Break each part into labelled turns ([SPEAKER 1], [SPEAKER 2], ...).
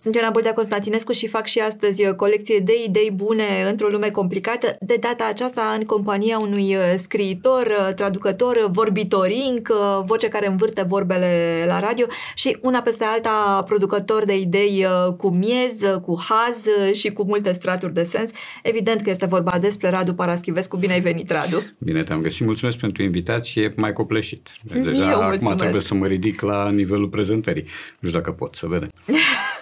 [SPEAKER 1] Sunt Ioana Bâldea Constantinescu și fac și astăzi o uh, colecție de idei bune într-o lume complicată, de data aceasta în compania unui uh, scriitor, uh, traducător, vorbitoring, voce care învârte vorbele la radio și una peste alta producător de idei cu miez, cu haz și cu multe straturi de sens. Evident că este vorba despre Radu Paraschivescu. Bine ai venit, Radu!
[SPEAKER 2] Bine te-am găsit, mulțumesc pentru invitație, mai copleșit. Deja Eu acum trebuie să mă ridic la nivelul prezentării. Nu știu dacă pot, să vedem.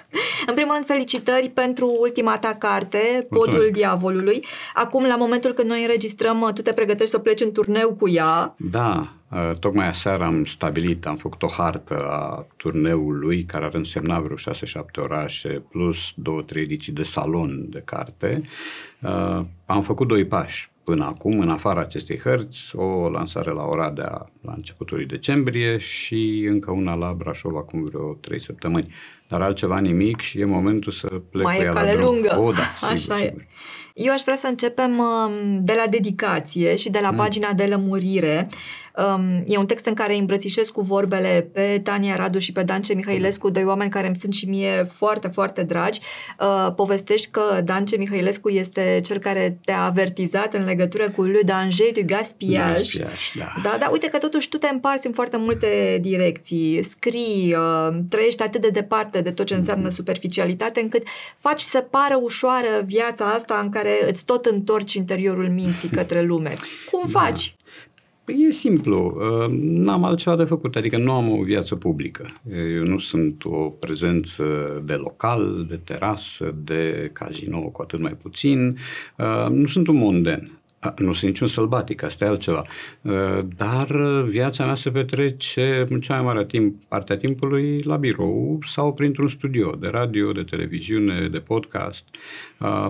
[SPEAKER 1] În primul rând, felicitări pentru ultima ta carte, Podul Mulțumesc. Diavolului. Acum, la momentul când noi înregistrăm, tu te pregătești să pleci în turneu cu ea.
[SPEAKER 2] Da, ă, tocmai aseară am stabilit, am făcut o hartă a turneului care ar însemna vreo 6-7 orașe plus 2-3 ediții de salon de carte. Ă, am făcut doi pași până acum, în afara acestei hărți, o lansare la Oradea la începutul decembrie și încă una la Brașov acum vreo 3 săptămâni dar altceva nimic și e momentul să plec
[SPEAKER 1] Mai
[SPEAKER 2] cu
[SPEAKER 1] e cale lungă.
[SPEAKER 2] O, da, sigur,
[SPEAKER 1] Așa
[SPEAKER 2] sigur.
[SPEAKER 1] e. Eu aș vrea să începem um, de la dedicație și de la mm. pagina de lămurire. Um, e un text în care îmbrățișez cu vorbele pe Tania Radu și pe Dance Mihailescu, doi oameni care îmi sunt și mie foarte, foarte dragi. Uh, povestești că Dance Mihailescu este cel care te-a avertizat în legătură cu le danger du gaspillage.
[SPEAKER 2] gaspillage da.
[SPEAKER 1] da, da, uite că totuși tu te împarți în foarte multe direcții, scrii, uh, trăiești atât de departe de tot ce înseamnă mm. superficialitate, încât faci să pară ușoară viața asta în care îți tot întorci interiorul minții către lume. Cum da. faci?
[SPEAKER 2] Păi e simplu, uh, n-am altceva de făcut, adică nu am o viață publică. Eu nu sunt o prezență de local, de terasă, de casino, cu atât mai puțin. Uh, nu sunt un monden. Nu sunt niciun sălbatic, asta e altceva. Dar viața mea se petrece în cea mai mare timp, partea timpului la birou sau printr-un studio de radio, de televiziune, de podcast.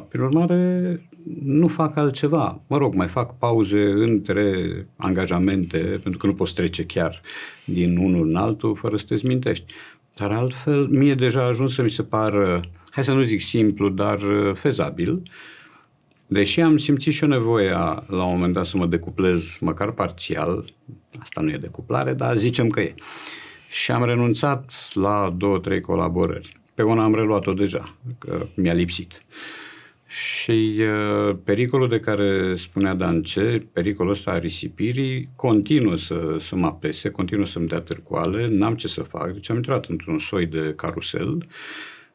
[SPEAKER 2] Prin urmare, nu fac altceva. Mă rog, mai fac pauze între angajamente, pentru că nu poți trece chiar din unul în altul fără să te zmintești. Dar altfel, mie deja a ajuns să mi se pară, hai să nu zic simplu, dar fezabil, Deși am simțit și o nevoia la un moment dat să mă decuplez măcar parțial, asta nu e decuplare, dar zicem că e. Și am renunțat la două, trei colaborări. Pe una am reluat-o deja, că mi-a lipsit. Și uh, pericolul de care spunea Dance, pericolul ăsta a risipirii, continuă să, să mă apese, continuă să-mi dea târcoale, n-am ce să fac, deci am intrat într-un soi de carusel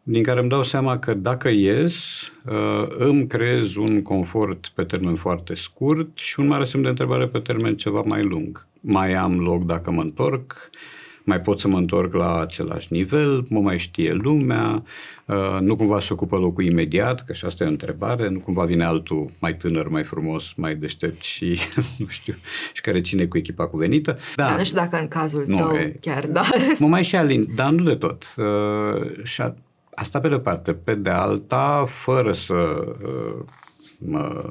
[SPEAKER 2] din care îmi dau seama că dacă ies, uh, îmi creez un confort pe termen foarte scurt și un mare semn de întrebare pe termen ceva mai lung. Mai am loc dacă mă întorc, mai pot să mă întorc la același nivel, mă mai știe lumea, uh, nu cumva se ocupă locul imediat, că și asta e o întrebare, nu cumva vine altul mai tânăr, mai frumos, mai deștept și, nu știu, și care ține cu echipa cuvenită.
[SPEAKER 1] Da, da nu știu dacă în cazul nu, tău e, chiar, da.
[SPEAKER 2] Mă mai și alin, dar nu de tot. Uh, și a, Asta pe de parte. Pe de alta, fără să uh, mă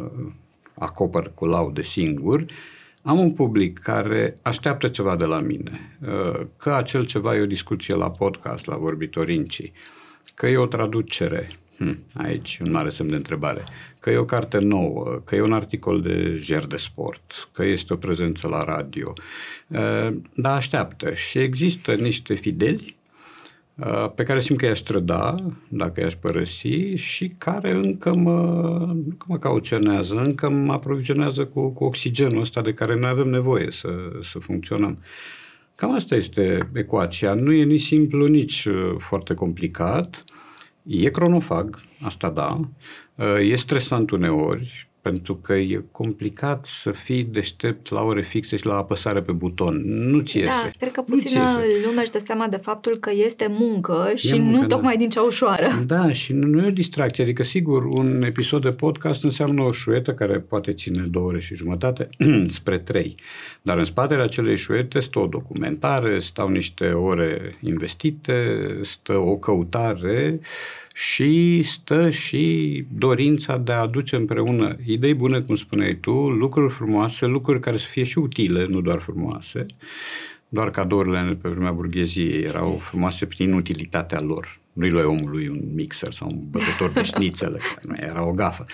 [SPEAKER 2] acopăr cu laude singur, am un public care așteaptă ceva de la mine. Uh, că acel ceva e o discuție la podcast, la vorbitorinci, că e o traducere, hm, aici un mare semn de întrebare, că e o carte nouă, că e un articol de ger de sport, că este o prezență la radio, uh, dar așteaptă și există niște fideli Uh, pe care simt că i-aș trăda dacă i-aș părăsi și care încă mă, încă mă cauționează, încă mă aprovizionează cu, cu oxigenul ăsta de care noi avem nevoie să, să funcționăm. Cam asta este ecuația. Nu e nici simplu, nici uh, foarte complicat. E cronofag, asta da. Uh, e stresant uneori, pentru că e complicat să fii deștept la ore fixe și la apăsare pe buton. Nu ți iese.
[SPEAKER 1] Da, cred că puțină lume își dă seama de faptul că este muncă și e muncă, nu da. tocmai din cea ușoară.
[SPEAKER 2] Da, și nu, nu e o distracție. Adică, sigur, un episod de podcast înseamnă o șuetă care poate ține două ore și jumătate spre trei. Dar în spatele acelei șuete stă o documentare, stau niște ore investite, stă o căutare și stă și dorința de a aduce împreună idei bune, cum spuneai tu, lucruri frumoase, lucruri care să fie și utile, nu doar frumoase, doar cadourile pe vremea burgheziei erau frumoase prin inutilitatea lor. Nu-i lui omului un mixer sau un bătător de șnițele, care nu era o gafă.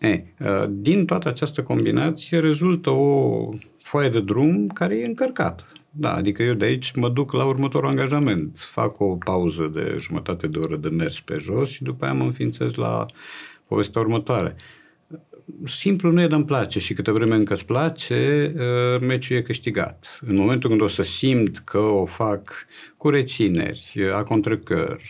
[SPEAKER 2] E, din toată această combinație rezultă o foaie de drum care e încărcată. Da, adică eu de aici mă duc la următorul angajament. Fac o pauză de jumătate de oră de mers pe jos și după aia mă înființez la povestea următoare. Simplu nu e de-mi place și câte vreme încă îți place, uh, meciul e câștigat. În momentul când o să simt că o fac cu rețineri, a contracăr,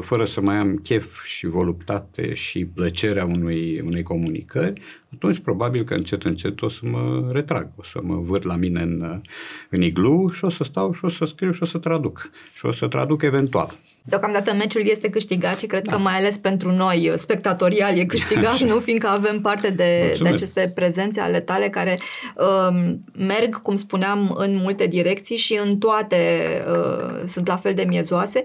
[SPEAKER 2] fără să mai am chef și voluptate și plăcerea unui, unei comunicări, atunci probabil că încet, încet o să mă retrag, o să mă văd la mine în, în iglu și o să stau și o să scriu și o să traduc. Și o să traduc eventual.
[SPEAKER 1] Deocamdată meciul este câștigat și cred da. că mai ales pentru noi, spectatorial, e câștigat, nu? Fiindcă avem parte de, de aceste prezențe ale tale care um, merg, cum spuneam, în multe direcții și în toate uh, sunt la fel de miezoase.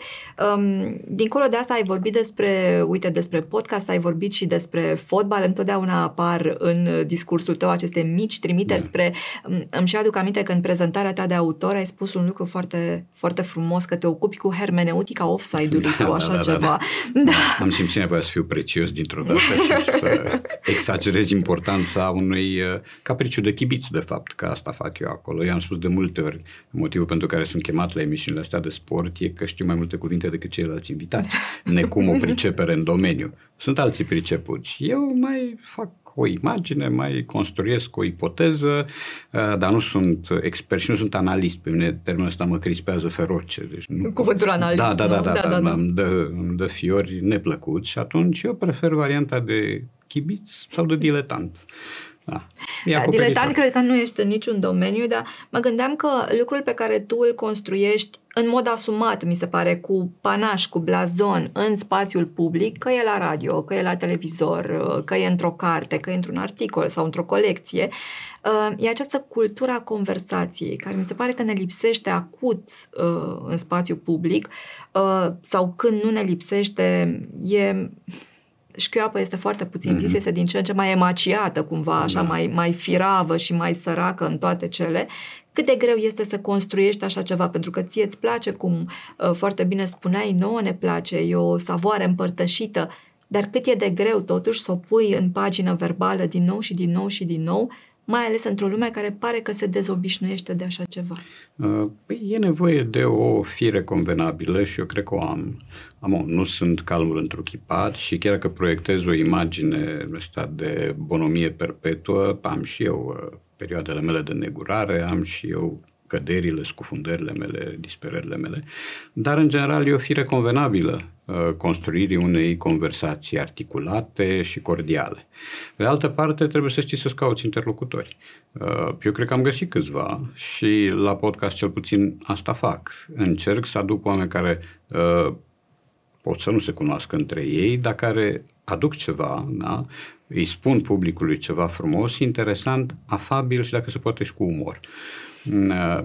[SPEAKER 1] Um, dincolo de asta ai vorbit despre, uite, despre podcast, ai vorbit și despre fotbal, întotdeauna apar în discursul tău aceste mici trimiteri da. spre... Um, îmi și aduc aminte că în prezentarea ta de autor ai spus un lucru foarte, foarte frumos, că te ocupi cu hermeneutica offside-ului da, sau așa da, da, ceva. Da,
[SPEAKER 2] da. da. Am simțit nevoia să fiu prețios dintr-o dată și să exagerez importanța unui uh, capriciu de chibiți, de fapt, că asta fac eu acolo. I-am spus de multe ori motivul pentru care sunt chemat la emisiunile astea de sport e că știu mai multe cuvinte decât ceilalți invitați, necum o pricepere în domeniu. Sunt alții pricepuți. Eu mai fac o imagine, mai construiesc o ipoteză, uh, dar nu sunt expert și nu sunt analist. Pe mine termenul ăsta mă crispează feroce. Deci nu...
[SPEAKER 1] Cuvântul analist,
[SPEAKER 2] da, da, da, da, da, da, da. Îmi, dă, îmi dă fiori neplăcuți și atunci eu prefer varianta de chibiț sau de diletant.
[SPEAKER 1] Da. Da, diletant cred că nu ești în niciun domeniu, dar mă gândeam că lucrul pe care tu îl construiești în mod asumat, mi se pare, cu panaș, cu blazon, în spațiul public, că e la radio, că e la televizor, că e într-o carte, că e într-un articol sau într-o colecție, uh, e această cultură a conversației, care mi se pare că ne lipsește acut uh, în spațiul public uh, sau când nu ne lipsește, e șchioapă este foarte puțin zis, mm-hmm. este din ce în ce mai emaciată cumva, așa, da. mai, mai firavă și mai săracă în toate cele. Cât de greu este să construiești așa ceva, pentru că ție îți place, cum uh, foarte bine spuneai, nouă ne place, e o savoare împărtășită, dar cât e de greu totuși să o pui în pagină verbală din nou și din nou și din nou, mai ales într-o lume care pare că se dezobișnuiește de așa ceva?
[SPEAKER 2] Uh, păi e nevoie de o fire convenabilă și eu cred că o am. am nu sunt calmul întruchipat și chiar că proiectez o imagine asta de bonomie perpetuă, am și eu uh, perioadele mele de negurare, am și eu căderile, scufundările mele, disperările mele, dar în general e o fire convenabilă uh, construirii unei conversații articulate și cordiale. Pe de altă parte, trebuie să știi să-ți cauți interlocutori. Uh, eu cred că am găsit câțiva și la podcast cel puțin asta fac. Încerc să aduc oameni care uh, pot să nu se cunoască între ei, dar care aduc ceva, da? îi spun publicului ceva frumos, interesant, afabil și dacă se poate și cu umor. Mm, uh,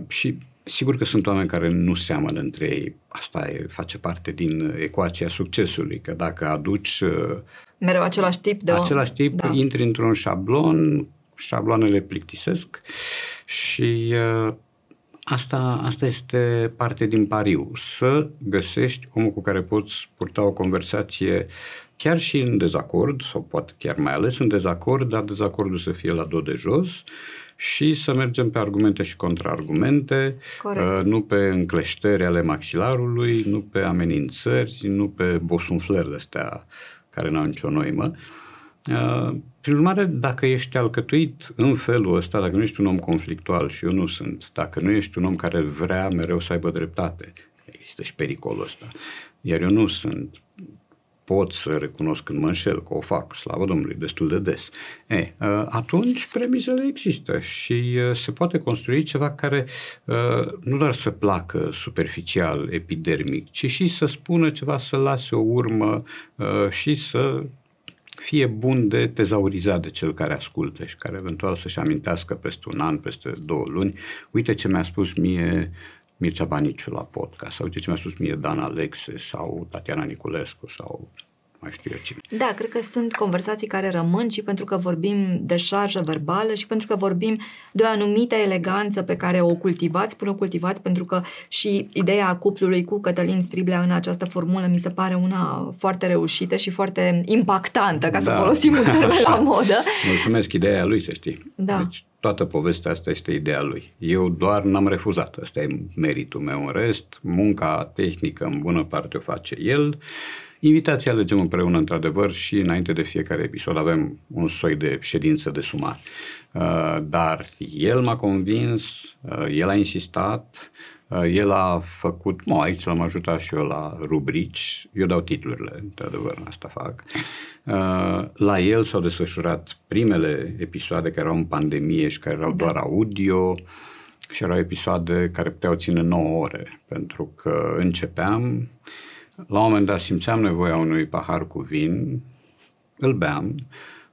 [SPEAKER 2] și sigur că sunt oameni care nu seamănă între ei. Asta e, face parte din ecuația succesului, că dacă aduci... Uh,
[SPEAKER 1] Mereu același tip de
[SPEAKER 2] Același tip, da. intri într-un șablon, șabloanele plictisesc și uh, asta, asta este parte din pariu. Să găsești omul cu care poți purta o conversație chiar și în dezacord, sau poate chiar mai ales în dezacord, dar dezacordul să fie la do de jos și să mergem pe argumente și contraargumente, uh, nu pe încleșteri ale maxilarului, nu pe amenințări, nu pe bosunflări astea care n-au nicio noimă. Uh, prin urmare, dacă ești alcătuit în felul ăsta, dacă nu ești un om conflictual și eu nu sunt, dacă nu ești un om care vrea mereu să aibă dreptate, există și pericolul ăsta, iar eu nu sunt, pot să recunosc când mă înșel, că o fac, slavă Domnului, destul de des. E, uh, atunci premizele există și uh, se poate construi ceva care uh, nu doar să placă superficial, epidermic, ci și să spună ceva, să lase o urmă și să fie bun de tezaurizat de cel care ascultă și care eventual să-și amintească peste un an, peste două luni, uite ce mi-a spus mie Mircea Baniciu la podcast sau ce mi-a spus mie Dan Alexe sau Tatiana Niculescu sau mai știu eu cine.
[SPEAKER 1] Da, cred că sunt conversații care rămân și pentru că vorbim de șarjă verbală și pentru că vorbim de o anumită eleganță pe care o cultivați, până o cultivați pentru că și ideea cuplului cu Cătălin Striblea în această formulă mi se pare una foarte reușită și foarte impactantă, ca da. să folosim un termen la modă.
[SPEAKER 2] Mulțumesc, ideea lui, să știi.
[SPEAKER 1] Da.
[SPEAKER 2] Deci toată povestea asta este ideea lui. Eu doar n-am refuzat, asta e meritul meu. În rest, munca tehnică în bună parte o face el. Invitația alegem împreună, într-adevăr, și înainte de fiecare episod avem un soi de ședință de sumar. Uh, dar el m-a convins, uh, el a insistat, uh, el a făcut, mă, aici l-am ajutat și eu la rubrici, eu dau titlurile, într-adevăr, asta fac. La el s-au desfășurat primele episoade care erau în pandemie și care erau da. doar audio și erau episoade care puteau ține 9 ore, pentru că începeam, la un moment dat simțeam nevoia unui pahar cu vin, îl beam,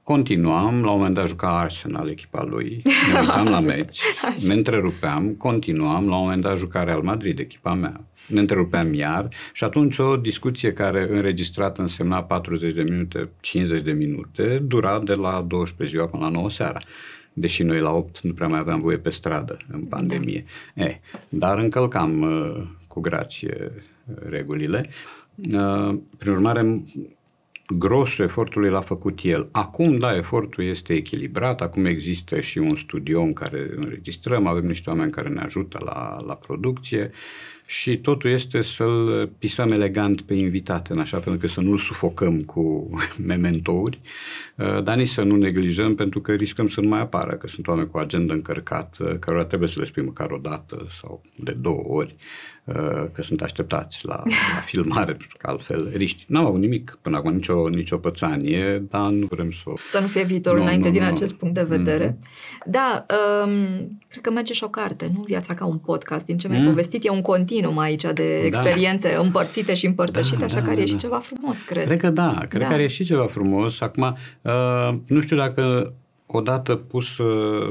[SPEAKER 2] continuam, la un moment dat juca Arsenal echipa lui, ne uitam la meci, ne întrerupeam, continuam, la un moment dat juca Real Madrid echipa mea, ne întrerupeam iar și atunci o discuție care înregistrată însemna 40 de minute, 50 de minute, dura de la 12 ziua până la 9 seara deși noi la 8 nu prea mai aveam voie pe stradă în pandemie. Da. E, dar încălcam uh, cu grație uh, regulile. Uh, prin urmare, grosul efortului l-a făcut el. Acum, da, efortul este echilibrat, acum există și un studio în care înregistrăm, avem niște oameni care ne ajută la, la producție și totul este să-l pisăm elegant pe invitat, în așa fel încât să nu-l sufocăm cu mementouri, uh, dar nici să nu neglijăm pentru că riscăm să nu mai apară, că sunt oameni cu agenda încărcată, cărora trebuie să le spui măcar o dată sau de două ori uh, că sunt așteptați la, la filmare, pentru că altfel riști. N-am avut nimic până acum, nicio, nicio pățanie, dar nu vrem să...
[SPEAKER 1] Să nu fie viitorul no, înainte no, din no. acest punct de vedere. Mm-hmm. Da, um, cred că merge și o carte, nu? Viața ca un podcast, din ce mi-ai mm. povestit, e un continuu continuum aici de da. experiențe da. împărțite și împărtășite, da, așa da, că are da, și ceva frumos, cred.
[SPEAKER 2] Cred că da, cred da. că are și ceva frumos. Acum, uh, nu știu dacă odată pus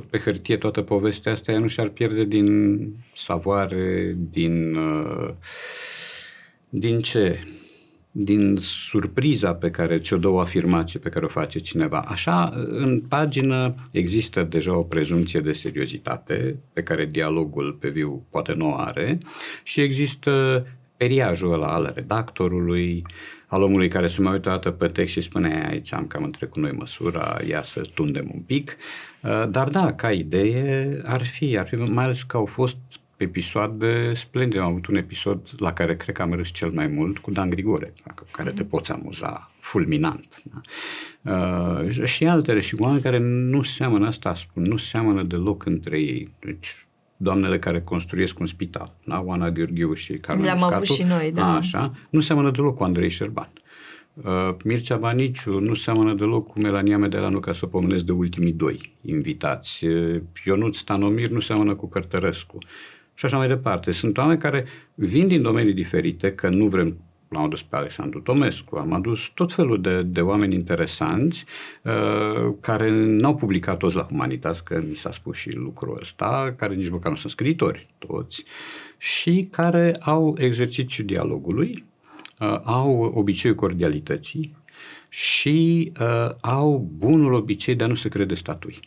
[SPEAKER 2] pe hârtie toată povestea asta, ea nu și-ar pierde din savoare, din... Uh, din ce? din surpriza pe care ți-o dă o afirmație pe care o face cineva. Așa, în pagină există deja o prezumție de seriozitate pe care dialogul pe viu poate nu are și există periajul ăla al redactorului, al omului care se mai uită dată pe text și spune aici am cam întrecut noi măsura, ia să tundem un pic. Dar da, ca idee ar fi, ar fi mai ales că au fost episoade splendide. Am avut un episod la care cred că am râs cel mai mult cu Dan Grigore, cu care te poți amuza fulminant. Da? Uh, și altele, și oameni care nu seamănă, asta spun, nu seamănă deloc între ei. Deci, doamnele care construiesc un spital, da? Oana Gheorghiu și Carmen
[SPEAKER 1] Le-am avut și noi, da.
[SPEAKER 2] Așa, nu seamănă deloc cu Andrei Șerban. Uh, Mircea Baniciu nu seamănă deloc cu Melania Medelanu, ca să pomenesc de ultimii doi invitați. Uh, Ionut Stanomir nu seamănă cu Cărtărescu și așa mai departe. Sunt oameni care vin din domenii diferite, că nu vrem l-am adus pe Alexandru Tomescu, am adus tot felul de, de oameni interesanți uh, care n-au publicat toți la Humanitas, că mi s-a spus și lucrul ăsta, care nici măcar nu sunt scriitori toți, și care au exercițiul dialogului, uh, au obiceiul cordialității și uh, au bunul obicei de a nu se crede statui.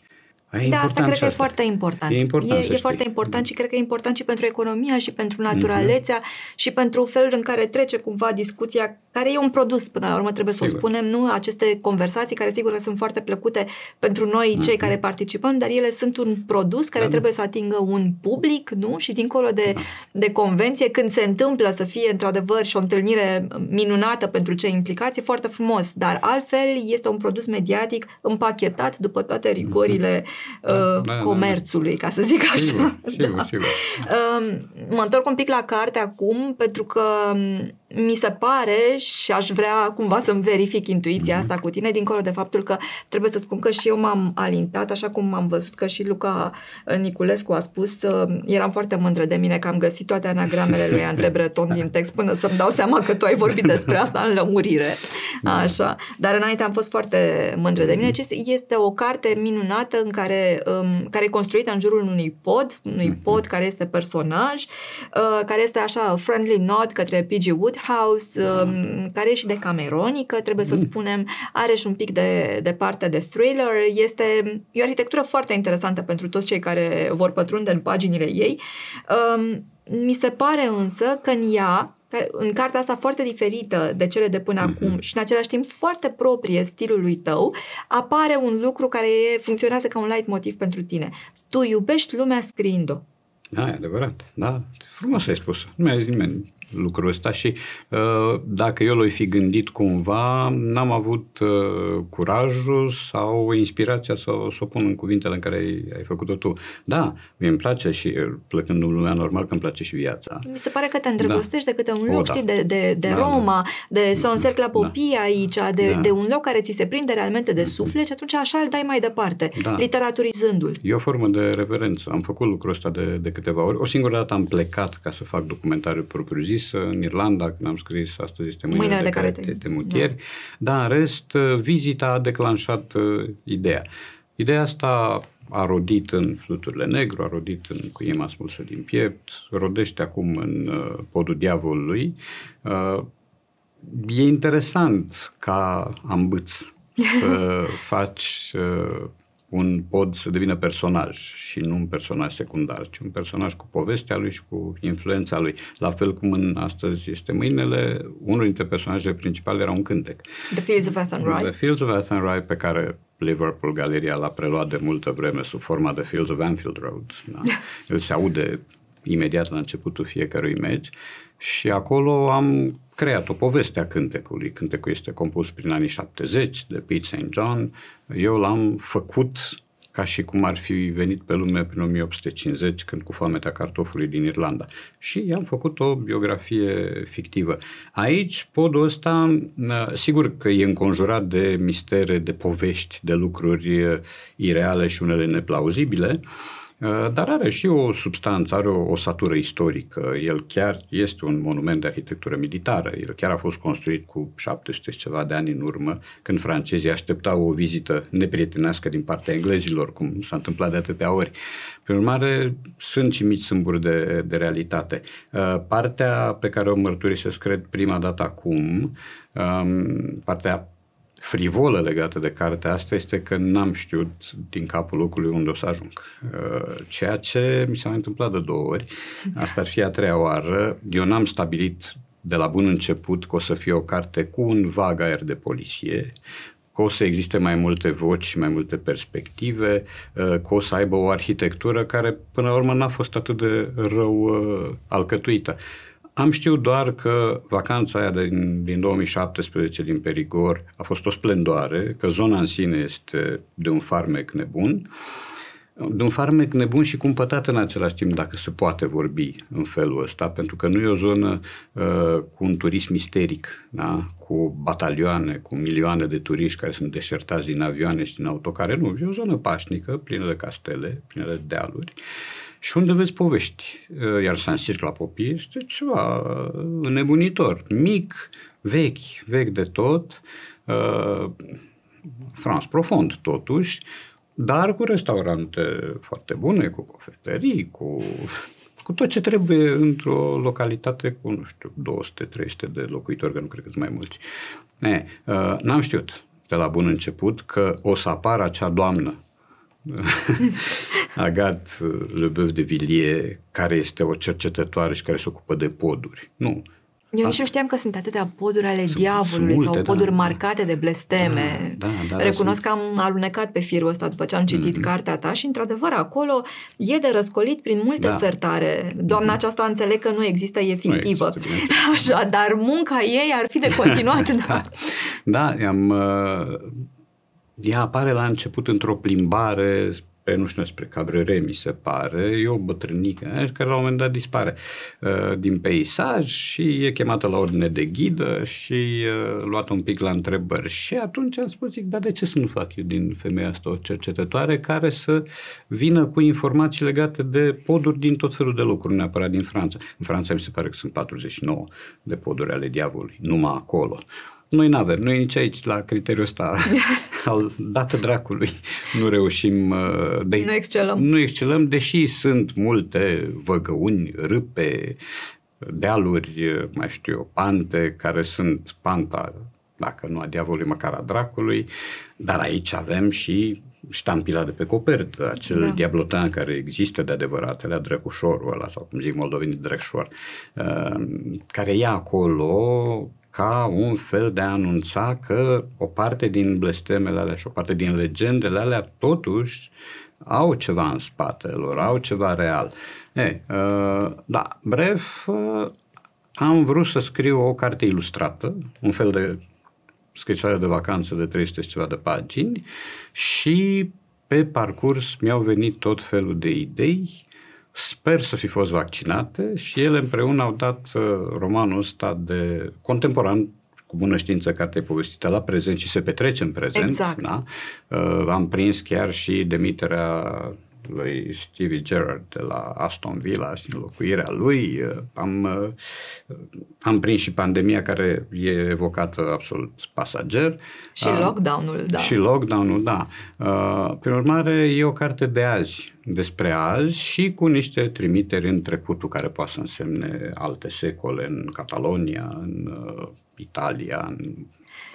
[SPEAKER 1] E da, asta cred că e foarte important. E, important e, e foarte important și cred că e important și pentru economia și pentru naturalețea mm-hmm. și pentru felul în care trece cumva discuția, care e un produs până la urmă, trebuie să sigur. o spunem, nu? Aceste conversații care sigur că sunt foarte plăcute pentru noi, cei mm-hmm. care participăm, dar ele sunt un produs care da. trebuie să atingă un public, nu? Și dincolo de, da. de convenție, când se întâmplă să fie într-adevăr și o întâlnire minunată pentru cei implicați, e foarte frumos, dar altfel este un produs mediatic împachetat după toate rigorile mm-hmm da, uh, da, comerțului, ca să zic așa. Sigur, sigur, da. sigur. Uh, mă întorc un pic la carte acum, pentru că um, mi se pare și aș vrea cumva să-mi verific intuiția mm-hmm. asta cu tine, dincolo de faptul că trebuie să spun că și eu m-am alintat, așa cum am văzut că și Luca Niculescu a spus, uh, eram foarte mândră de mine că am găsit toate anagramele lui Andrei Breton din text până să-mi dau seama că tu ai vorbit despre asta în lămurire. Da. Așa. Dar înainte am fost foarte mândră de mine. Mm-hmm. Este o carte minunată în care, um, care e construită în jurul unui pod, unui mm-hmm. pod care este personaj, uh, care este așa friendly nod către P.G. Wood Lighthouse, um, care e și de cameronică, trebuie să mm. spunem, are și un pic de, de parte de thriller. Este e o arhitectură foarte interesantă pentru toți cei care vor pătrunde în paginile ei. Um, mi se pare însă că în ea în cartea asta foarte diferită de cele de până mm-hmm. acum și în același timp foarte proprie stilului tău, apare un lucru care e, funcționează ca un light motiv pentru tine. Tu iubești lumea scriind-o.
[SPEAKER 2] Da, e adevărat. Da, frumos ai spus. Nu mi-a zis nimeni lucrul ăsta și uh, dacă eu l-ai fi gândit cumva, n-am avut uh, curajul sau inspirația să, să o pun în cuvintele în care ai, ai făcut-o tu. Da, mi îmi place și plecând în lumea normal că îmi place și viața.
[SPEAKER 1] Mi se pare că te îndrăgostești da. de câte un loc, o, da. știi, de, de, de da, Roma, da. de să încerc la Popii da. aici, de, da. de un loc care ți se prinde realmente de suflet și atunci așa îl dai mai departe, da. literaturizându-l.
[SPEAKER 2] E o formă de reverență. Am făcut lucrul ăsta de, de câteva ori. O singură dată am plecat ca să fac documentariu propriu-zis în Irlanda, când am scris Astăzi este mâinile, mâinile de, de care te, te, te mutieri. Da. Dar în rest, vizita a declanșat uh, ideea. Ideea asta a rodit în Fluturile Negru, a rodit în Cu inima smulsă din piept, rodește acum în uh, Podul Diavolului. Uh, e interesant ca ambâț să faci uh, un pod să devină personaj și nu un personaj secundar, ci un personaj cu povestea lui și cu influența lui. La fel cum în astăzi este mâinile, unul dintre personajele principale era un cântec.
[SPEAKER 1] The Fields of Athenry.
[SPEAKER 2] The Fields of Athenry, pe care Liverpool Galeria l-a preluat de multă vreme sub forma de Fields of Anfield Road. Da? El se aude imediat la începutul fiecărui meci și acolo am creat o poveste a cântecului. Cântecul este compus prin anii 70 de Pete St. John. Eu l-am făcut ca și cum ar fi venit pe lume prin 1850, când cu foametea cartofului din Irlanda. Și i-am făcut o biografie fictivă. Aici, podul ăsta, sigur că e înconjurat de mistere, de povești, de lucruri ireale și unele neplauzibile, Uh, dar are și o substanță, are o, o satură istorică. El chiar este un monument de arhitectură militară. El chiar a fost construit cu 700 ceva de ani în urmă, când francezii așteptau o vizită neprietenească din partea englezilor, cum s-a întâmplat de atâtea ori. Pe urmare, sunt și mici sâmburi de, de realitate. Uh, partea pe care o mărturisesc, cred, prima dată acum, um, partea frivolă legată de cartea asta este că n-am știut din capul locului unde o să ajung. Uh, ceea ce mi s-a întâmplat de două ori. Asta ar fi a treia oară. Eu n-am stabilit de la bun început că o să fie o carte cu un vag aer de poliție, că o să existe mai multe voci și mai multe perspective, uh, că o să aibă o arhitectură care până la urmă n-a fost atât de rău uh, alcătuită. Am știut doar că vacanța aia din, din 2017 din Perigor a fost o splendoare, că zona în sine este de un farmec nebun, de un farmec nebun și cumpătat în același timp, dacă se poate vorbi în felul ăsta, pentru că nu e o zonă uh, cu un turism isteric, da? cu batalioane, cu milioane de turiști care sunt deșertați din avioane și din autocare, nu, e o zonă pașnică, plină de castele, plină de dealuri. Uh, și unde vezi povești. Uh, iar San Circ la Popii este ceva înnebunitor, mic, vechi, vechi de tot, uh, frans profund totuși, dar cu restaurante foarte bune, cu cofetării, cu, cu tot ce trebuie într-o localitate cu, nu știu, 200-300 de locuitori, că nu cred că sunt mai mulți. Ne, uh, n-am știut de la bun început că o să apară acea doamnă Agat Lebeuf de Villiers, care este o cercetătoare și care se ocupă de poduri. Nu.
[SPEAKER 1] Eu nici nu știam că sunt atâtea poduri ale sunt, diavolului sunt multe, sau poduri da, marcate de blesteme. Da, da, da, Recunosc sunt... că am alunecat pe firul ăsta după ce am citit mm-hmm. cartea ta și, într-adevăr, acolo e de răscolit prin multe da. sertare. Doamna mm-hmm. aceasta înțeleg că nu există, e fictivă. Nu există, Așa, dar munca ei ar fi de continuat. da,
[SPEAKER 2] da. da am... Uh ea apare la început într-o plimbare pe, nu știu, spre Cabrere, mi se pare, e o bătrânică care la un moment dat dispare uh, din peisaj și e chemată la ordine de ghidă și uh, luată un pic la întrebări. Și atunci am spus, zic, dar de ce să nu fac eu din femeia asta o cercetătoare care să vină cu informații legate de poduri din tot felul de locuri, neapărat din Franța. În Franța mi se pare că sunt 49 de poduri ale diavolului, numai acolo. Noi nu avem, noi nici aici, la criteriul ăsta al dată dracului, nu reușim. Uh,
[SPEAKER 1] de, nu excelăm.
[SPEAKER 2] Nu excelăm, deși sunt multe văgăuni, râpe, dealuri, mai știu eu, pante, care sunt panta, dacă nu a diavolului, măcar a dracului, dar aici avem și ștampila de pe copertă, acel da. diablotan care există de adevăratele, drăcușorul ăla, sau cum zic moldovenii, drăcșor, uh, care e acolo ca un fel de a anunța că o parte din blestemele alea și o parte din legendele alea totuși au ceva în spatele lor, au ceva real. Ei, uh, da, bref, uh, am vrut să scriu o carte ilustrată, un fel de scrisoare de vacanță de 300 și ceva de pagini și pe parcurs mi-au venit tot felul de idei, sper să fi fost vaccinate și ele împreună au dat uh, romanul ăsta de contemporan cu bună știință cartea povestită la prezent și se petrece în prezent.
[SPEAKER 1] Exact.
[SPEAKER 2] Da? Uh, am prins chiar și demiterea lui Stevie Gerrard de la Aston Villa și înlocuirea lui. Uh, am, uh, am prins și pandemia care e evocată absolut pasager.
[SPEAKER 1] Și uh, lockdown-ul, da.
[SPEAKER 2] Și lockdown-ul, da. Prin urmare, e o carte de azi, despre azi și cu niște trimiteri în trecutul care poate să însemne alte secole în Catalonia, în Italia, în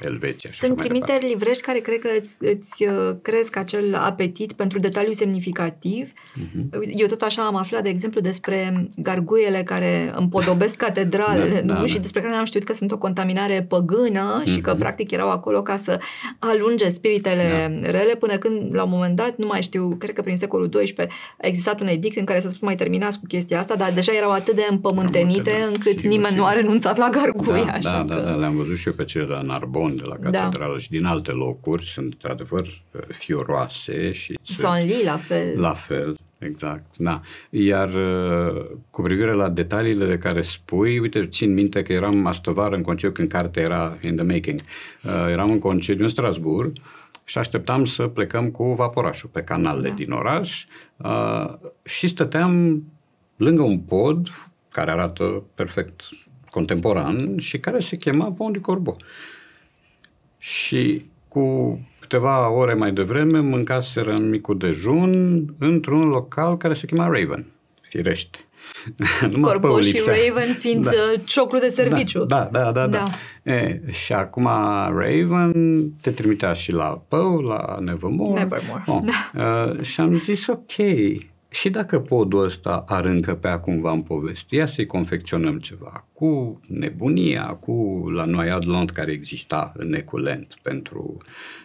[SPEAKER 2] Elveția.
[SPEAKER 1] Sunt trimiteri livrești care cred că îți, îți uh, cresc acel apetit pentru detaliu semnificativ. Uh-huh. Eu tot așa am aflat, de exemplu, despre garguiele care împodobesc catedralele da, nu? Da, și da. despre care am știut că sunt o contaminare păgână uh-huh. și că mhm. practic erau acolo ca să alunge spiritele da. rele până când, la un moment dat, nu mai știu, cred că prin secolul XII a existat un edict în care s-a spus mai terminați cu chestia asta, dar deja erau atât de împământenite încât nimeni nu a renunțat la garguie.
[SPEAKER 2] Da,
[SPEAKER 1] așa
[SPEAKER 2] da,
[SPEAKER 1] că...
[SPEAKER 2] da, da, le-am văzut și eu pe cele de la Narbonne Bond, de la da. catedrală da. și din alte locuri sunt într-adevăr fioroase și
[SPEAKER 1] Sonli la fel.
[SPEAKER 2] La fel, exact, da. Iar uh, cu privire la detaliile de care spui, uite, țin minte că eram astăvară în concediu când cartea era in the making. Uh, eram în concediu în Strasbourg și așteptam să plecăm cu vaporașul pe canalele da. din oraș uh, și stăteam lângă un pod care arată perfect contemporan și care se chema Pont de Corbeau. Și cu câteva ore mai devreme mâncaseră micul dejun într-un local care se chema Raven, firește.
[SPEAKER 1] Corbo și Raven fiind da. Uh, cioclu de serviciu.
[SPEAKER 2] Da, da, da. da, da. da. E, și acum Raven te trimitea și la Pău, la Nevermore.
[SPEAKER 1] Nevermore. Oh. Da.
[SPEAKER 2] Uh, și am zis, ok, și dacă podul ăsta ar încăpea cumva în poveste, ia să-i confecționăm ceva cu nebunia, cu la noi Adlant care exista în eculent pentru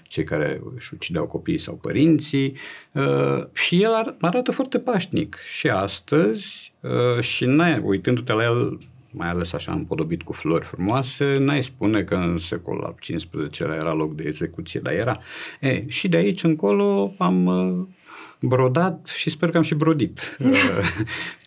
[SPEAKER 2] cei care își ucideau copiii sau părinții uh, și el arată foarte pașnic și astăzi uh, și n uitându-te la el mai ales așa împodobit cu flori frumoase, n-ai spune că în secolul al XV-lea era loc de execuție, dar era. E, și de aici încolo am uh, brodat și sper că am și brodit uh,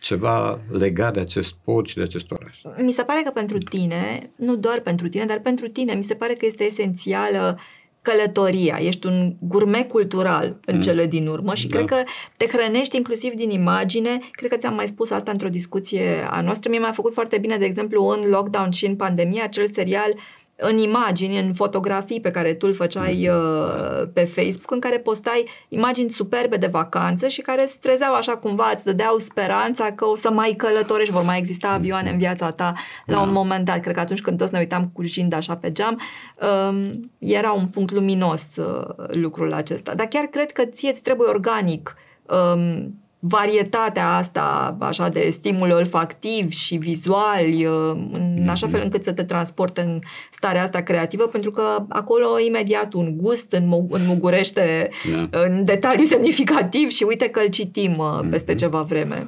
[SPEAKER 2] ceva legat de acest pod și de acest oraș.
[SPEAKER 1] Mi se pare că pentru tine, nu doar pentru tine, dar pentru tine, mi se pare că este esențială călătoria, ești un gurme cultural în mm. cele din urmă și da. cred că te hrănești inclusiv din imagine. Cred că ți-am mai spus asta într-o discuție a noastră. Mie mi-a făcut foarte bine, de exemplu, în lockdown și în pandemie, acel serial uh, în imagini, în fotografii pe care tu îl făceai mhm. uh, pe Facebook, în care postai imagini superbe de vacanță și care îți trezeau așa cumva, îți dădeau speranța că o să mai călătorești, vor mai exista avioane în viața ta la da. un moment dat. Cred că atunci când toți ne uitam cu jind așa pe geam, um, era un punct luminos uh, lucrul acesta. Dar chiar cred că ție îți trebuie organic um, varietatea asta așa de stimuli olfactiv și vizuali uh, în așa fel mhm. încât să te transporte în starea asta creativă pentru că acolo imediat un gust înmugurește yeah. Da. în detaliu semnificativ și uite că îl citim uh, peste mm-hmm. ceva vreme.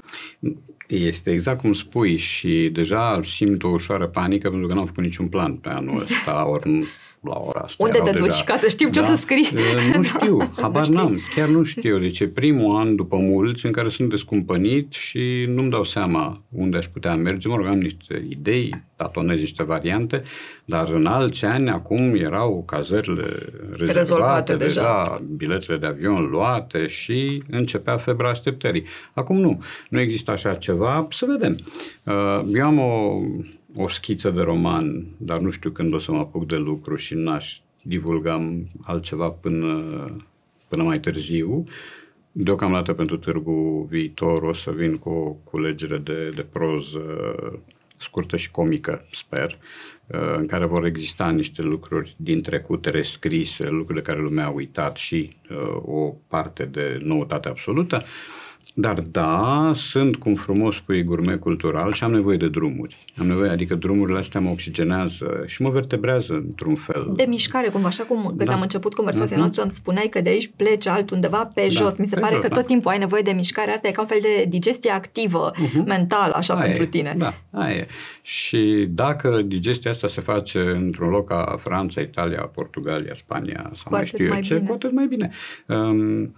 [SPEAKER 2] Este exact cum spui și deja simt o ușoară panică pentru că n-am făcut niciun plan pe anul ăsta, ori la ora asta.
[SPEAKER 1] Unde te duci deja... ca să știu ce da? o să scrii?
[SPEAKER 2] Nu știu, habar nu n-am, chiar nu știu. Deci e primul an după mulți în care sunt descumpănit și nu-mi dau seama unde aș putea merge. Mă rog, am niște idei, tatonez niște variante, dar în alți ani acum erau cazările rezervate, Rezolvate deja, deja, biletele de avion luate și începea febra așteptării. Acum nu, nu există așa ceva, să vedem. Uh, eu am o o schiță de roman, dar nu știu când o să mă apuc de lucru și n-aș divulga altceva până, până mai târziu. Deocamdată pentru târgu viitor o să vin cu o culegere de, de proză scurtă și comică, sper, uh, în care vor exista niște lucruri din trecut rescrise, lucruri de care lumea a uitat și uh, o parte de noutate absolută. Dar da, sunt, cum frumos spui, gurme cultural și am nevoie de drumuri. Am nevoie, adică drumurile astea mă oxigenează și mă vertebrează într-un fel.
[SPEAKER 1] De mișcare, cum așa cum când da. am început conversația uh-huh. noastră, îmi spuneai că de aici pleci altundeva pe da, jos. Mi se pe pare jos, că da. tot timpul ai nevoie de mișcare. Asta e ca un fel de digestie activă, uh-huh. mentală, așa aia pentru tine.
[SPEAKER 2] Da, aia e. Și dacă digestia asta se face într-un loc ca Franța, Italia, Portugalia, Spania sau cu mai știu eu ce, bine. cu atât mai bine. Um,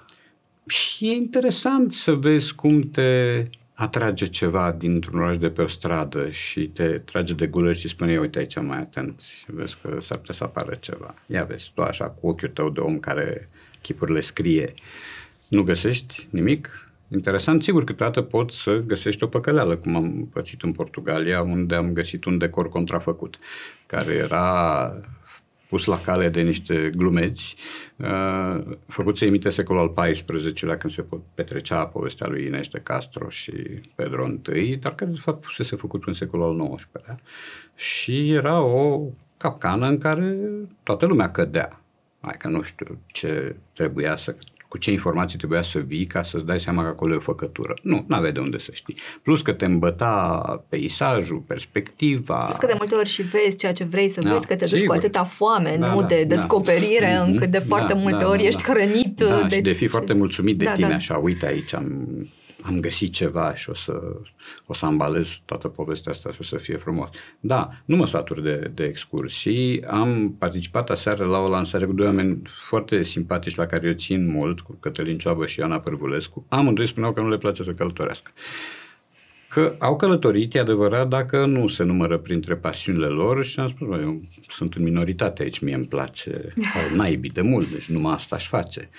[SPEAKER 2] și e interesant să vezi cum te atrage ceva dintr-un oraș de pe o stradă și te trage de gură și spune, uite aici mai atent și vezi că s-ar putea să apară ceva. Ia vezi, tu așa cu ochiul tău de om care chipurile scrie, nu găsești nimic? Interesant, sigur, câteodată poți să găsești o păcăleală, cum am pățit în Portugalia, unde am găsit un decor contrafăcut, care era pus la cale de niște glumeți, uh, făcut să imite secolul al XIV-lea când se petrecea povestea lui Ines de Castro și Pedro I, dar care de fapt fusese făcut în secolul al XIX-lea. Și era o capcană în care toată lumea cădea. Adică nu știu ce trebuia să cu ce informații trebuia să vii ca să-ți dai seama că acolo e o făcătură. Nu, nu avea de unde să știi. Plus că te îmbăta peisajul, perspectiva.
[SPEAKER 1] Plus că de multe ori și vezi ceea ce vrei să da, vezi, că te duci sigur. cu atâta foame, da, nu da, de da. descoperire, da. încât de foarte da, multe da, ori da, ești da. hrănit.
[SPEAKER 2] Da, de... și de fi foarte mulțumit de da, tine, da. așa, uite aici am am găsit ceva și o să, o să ambalez toată povestea asta și o să fie frumos. Da, nu mă satur de, de excursii. Am participat aseară la o lansare cu doi oameni foarte simpatici la care eu țin mult, cu Cătălin Cioabă și Ana Părvulescu. Amândoi spuneau că nu le place să călătorească. Că au călătorit, e adevărat, dacă nu se numără printre pasiunile lor și am spus, bă, eu sunt în minoritate aici, mie îmi place al naibii de mult, deci numai asta aș face.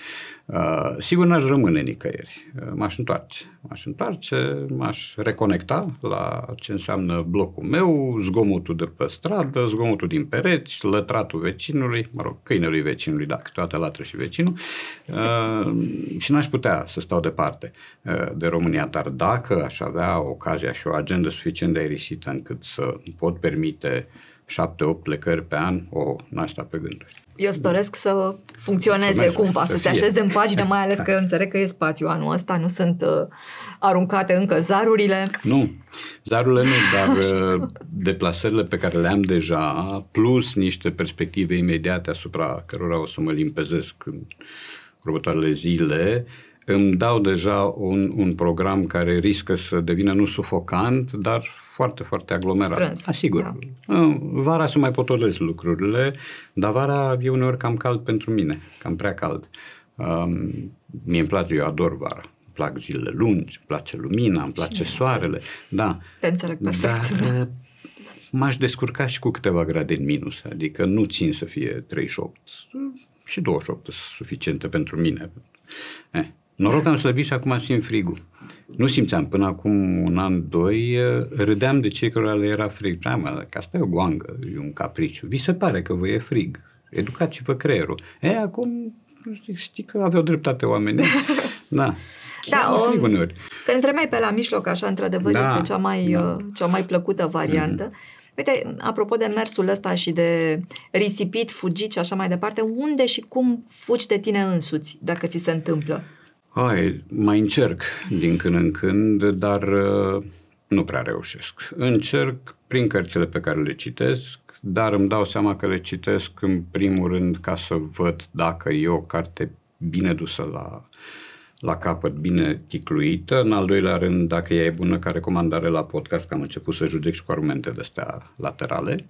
[SPEAKER 2] Uh, sigur n-aș rămâne nicăieri, uh, m-aș întoarce. M-aș întoarce, m-aș reconecta la ce înseamnă blocul meu, zgomotul de pe stradă, zgomotul din pereți, lătratul vecinului, mă rog, câinelui vecinului, da, toate latră și vecinul, uh, și n-aș putea să stau departe uh, de România, dar dacă aș avea ocazia și o agendă suficient de aerisită încât să pot permite șapte-opt plecări pe an, o, n-aș sta pe gânduri.
[SPEAKER 1] Eu îți doresc să funcționeze Mulțumesc, cumva, să, să se așeze în pagină, mai ales că eu înțeleg că e spațiu anul ăsta, nu sunt uh, aruncate încă zarurile.
[SPEAKER 2] Nu, zarurile nu, dar uh, deplasările pe care le am deja, plus niște perspective imediate asupra cărora o să mă limpezesc în următoarele zile, îmi dau deja un, un program care riscă să devină nu sufocant, dar foarte, foarte aglomerat.
[SPEAKER 1] Strâns.
[SPEAKER 2] Asigur. Da. Vara se mai potolesc lucrurile, dar vara e uneori cam cald pentru mine, cam prea cald. Um, mie îmi place, eu ador vara. Îmi plac zilele lungi, îmi place lumina, îmi place și soarele. Da.
[SPEAKER 1] Te înțeleg perfect. Dar, da.
[SPEAKER 2] m-aș descurca și cu câteva grade în minus, adică nu țin să fie 38 și 28 sunt suficiente pentru mine. Eh, Noroc că am slăbit și acum simt frigul. Nu simțeam până acum un an, doi, râdeam de cei care le era frig. Da, mă, că asta e o goangă, e un capriciu. Vi se pare că vă e frig. Educați-vă creierul. E, acum știi că aveau dreptate oamenii. Da.
[SPEAKER 1] Da, o, frig uneori. Când vremea e pe la mijloc, așa, într-adevăr, da, este cea mai, da. Uh, cea mai plăcută variantă. Mm-hmm. Uite, apropo de mersul ăsta și de risipit, fugit și așa mai departe, unde și cum fugi de tine însuți, dacă ți se întâmplă?
[SPEAKER 2] Hai, mai încerc din când în când, dar uh, nu prea reușesc. Încerc prin cărțile pe care le citesc, dar îmi dau seama că le citesc în primul rând ca să văd dacă e o carte bine dusă la, la capăt, bine ticluită. În al doilea rând, dacă ea e bună ca recomandare la podcast, că am început să judec și cu argumente de astea laterale.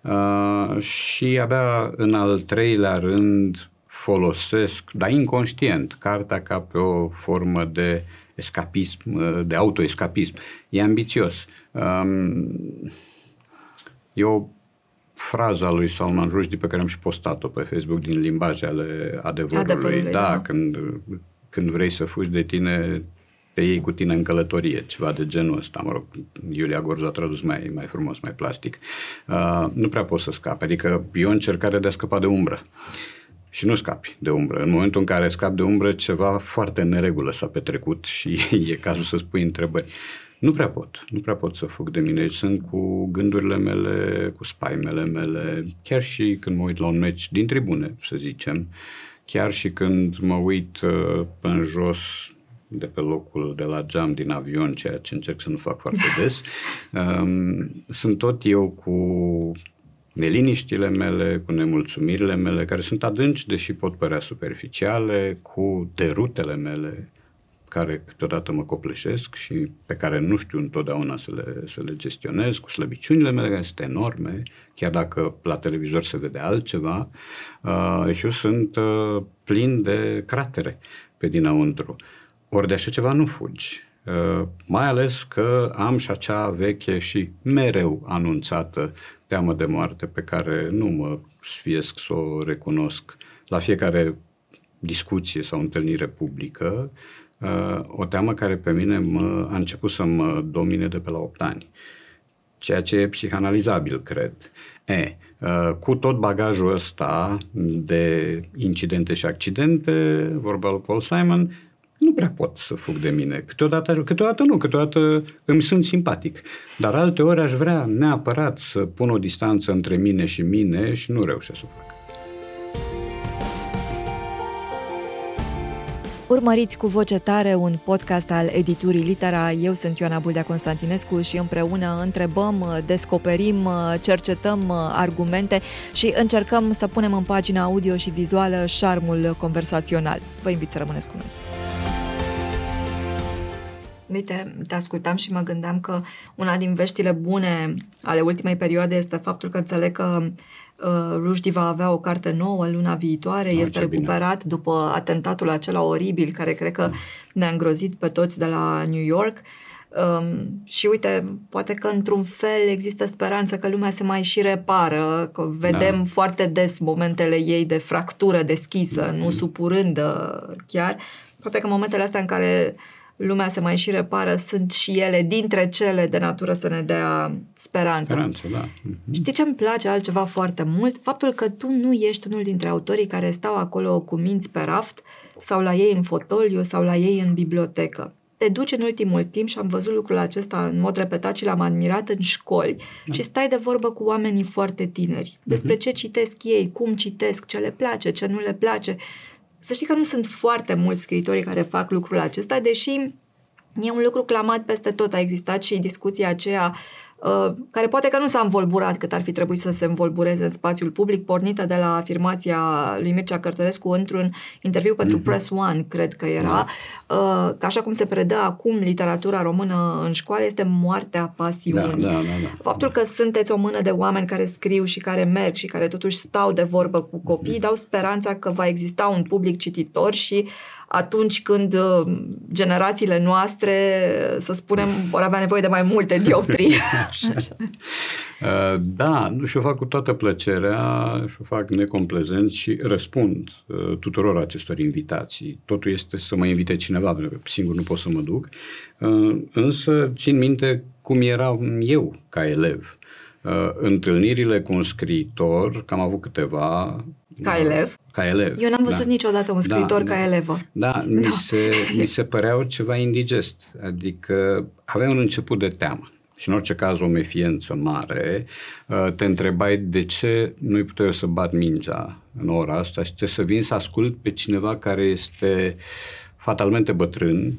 [SPEAKER 2] Uh, și abia în al treilea rând folosesc, dar inconștient, cartea ca pe o formă de escapism, de autoescapism. E ambițios. Um, e o fraza lui Salman Rushdie pe care am și postat-o pe Facebook din limbaje ale adevărului. adevărului da, da, când, când vrei să fugi de tine, te iei cu tine în călătorie, ceva de genul ăsta, mă rog, Iulia Gorzu a tradus mai, mai frumos, mai plastic. Uh, nu prea poți să scapi, adică e o încercare de a scăpa de umbră și nu scapi de umbră. În momentul în care scapi de umbră, ceva foarte în neregulă s-a petrecut și e cazul să spui întrebări. Nu prea pot, nu prea pot să fug de mine. Sunt cu gândurile mele, cu spaimele mele, chiar și când mă uit la un meci din tribune, să zicem, chiar și când mă uit uh, în jos de pe locul de la geam din avion, ceea ce încerc să nu fac foarte des, um, sunt tot eu cu neliniștile mele, cu nemulțumirile mele, care sunt adânci, deși pot părea superficiale, cu derutele mele, care câteodată mă copleșesc și pe care nu știu întotdeauna să le, să le gestionez, cu slăbiciunile mele care sunt enorme, chiar dacă la televizor se vede altceva, uh, și eu sunt uh, plin de cratere pe dinăuntru. Ori de așa ceva nu fugi. Uh, mai ales că am și acea veche și mereu anunțată teamă de moarte pe care nu mă sfiesc să o recunosc la fiecare discuție sau întâlnire publică, uh, o teamă care pe mine mă, a început să mă domine de pe la 8 ani, ceea ce e psihanalizabil, cred. E, uh, cu tot bagajul ăsta de incidente și accidente, vorba lui Paul Simon, nu prea pot să fug de mine. Câteodată, câteodată nu, câteodată îmi sunt simpatic. Dar alte ori aș vrea neapărat să pun o distanță între mine și mine și nu reușesc să o fac.
[SPEAKER 1] Urmăriți cu voce tare un podcast al editurii Litera. Eu sunt Ioana Buldea Constantinescu și împreună întrebăm, descoperim, cercetăm argumente și încercăm să punem în pagina audio și vizuală șarmul conversațional. Vă invit să rămâneți cu noi. Uite, te ascultam și mă gândeam că una din veștile bune ale ultimei perioade este faptul că înțeleg că uh, Rushdie va avea o carte nouă luna viitoare, oh, este recuperat bine. după atentatul acela oribil care cred că ne-a îngrozit pe toți de la New York. Um, și uite, poate că într-un fel există speranță că lumea se mai și repară, că vedem da. foarte des momentele ei de fractură deschisă, mm-hmm. nu supurândă chiar. Poate că momentele astea în care lumea se mai și repară, sunt și ele dintre cele de natură să ne dea speranță.
[SPEAKER 2] Speranță, da. Mm-hmm.
[SPEAKER 1] Știi ce îmi place altceva foarte mult? Faptul că tu nu ești unul dintre autorii care stau acolo cu minți pe raft sau la ei în fotoliu sau la ei în bibliotecă. Te duci în ultimul timp și am văzut lucrul acesta în mod repetat și l-am admirat în școli da. și stai de vorbă cu oamenii foarte tineri despre mm-hmm. ce citesc ei, cum citesc, ce le place, ce nu le place să știi că nu sunt foarte mulți scriitorii care fac lucrul acesta, deși e un lucru clamat peste tot. A existat și discuția aceea Uh, care poate că nu s-a învolburat cât ar fi trebuit să se învolbureze în spațiul public, pornită de la afirmația lui Mircea Cărtărescu într-un interviu pentru mm-hmm. Press One, cred că era, da. că așa cum se predă acum literatura română în școală, este moartea pasiunii.
[SPEAKER 2] Da, da, da, da.
[SPEAKER 1] Faptul că sunteți o mână de oameni care scriu și care merg și care totuși stau de vorbă cu copii, mm-hmm. dau speranța că va exista un public cititor și atunci când uh, generațiile noastre, să spunem, vor avea nevoie de mai multe dioptrii. Așa.
[SPEAKER 2] Uh, da, și o fac cu toată plăcerea și o fac necomplezent și răspund uh, tuturor acestor invitații. Totul este să mă invite cineva, pentru că singur nu pot să mă duc, însă țin minte cum eram eu ca elev. Întâlnirile cu un scriitor, că am avut câteva,
[SPEAKER 1] ca elev?
[SPEAKER 2] Ca elev.
[SPEAKER 1] Eu n-am văzut da. niciodată un scriitor da, ca elevă.
[SPEAKER 2] Da, mi, da. Se, mi se păreau ceva indigest. Adică avea un început de teamă și în orice caz o mefiență mare, uh, te întrebai de ce nu-i puteai să bat mingea în ora asta și te să vin să ascult pe cineva care este fatalmente bătrân,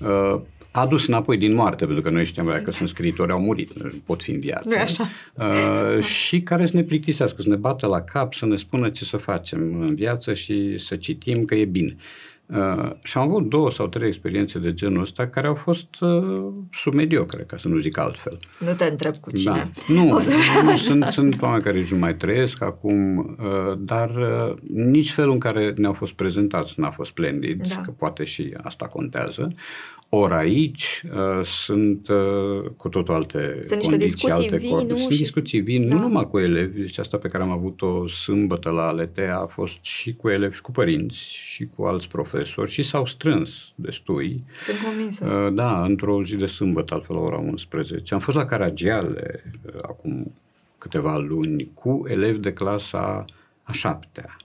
[SPEAKER 2] uh, adus înapoi din moarte, pentru că noi știam că sunt scriitori, au murit, pot fi în viață.
[SPEAKER 1] E așa.
[SPEAKER 2] Uh, și care să ne plictisească, să ne bată la cap, să ne spună ce să facem în viață și să citim că e bine. Uh, și am avut două sau trei experiențe de genul ăsta care au fost uh, submediocre, ca să nu zic altfel.
[SPEAKER 1] Nu te întreb cu cine.
[SPEAKER 2] Da. Nu, nu sunt, sunt oameni care nici nu mai trăiesc acum, uh, dar uh, nici felul în care ne-au fost prezentați n-a fost splendid, da. că poate și asta contează. Ori aici uh, sunt uh, cu totul alte
[SPEAKER 1] sunt
[SPEAKER 2] condiții,
[SPEAKER 1] discuții
[SPEAKER 2] alte
[SPEAKER 1] vii, Nu?
[SPEAKER 2] Sunt și... discuții vii, da. nu numai cu elevi, deci asta pe care am avut-o sâmbătă la ALT a fost și cu elevi și cu părinți și cu alți profesori și s-au strâns destui.
[SPEAKER 1] Sunt convinsă.
[SPEAKER 2] Uh, da, într-o zi de sâmbătă, altfel la ora 11. Am fost la Caragiale uh, acum câteva luni cu elevi de clasa a șaptea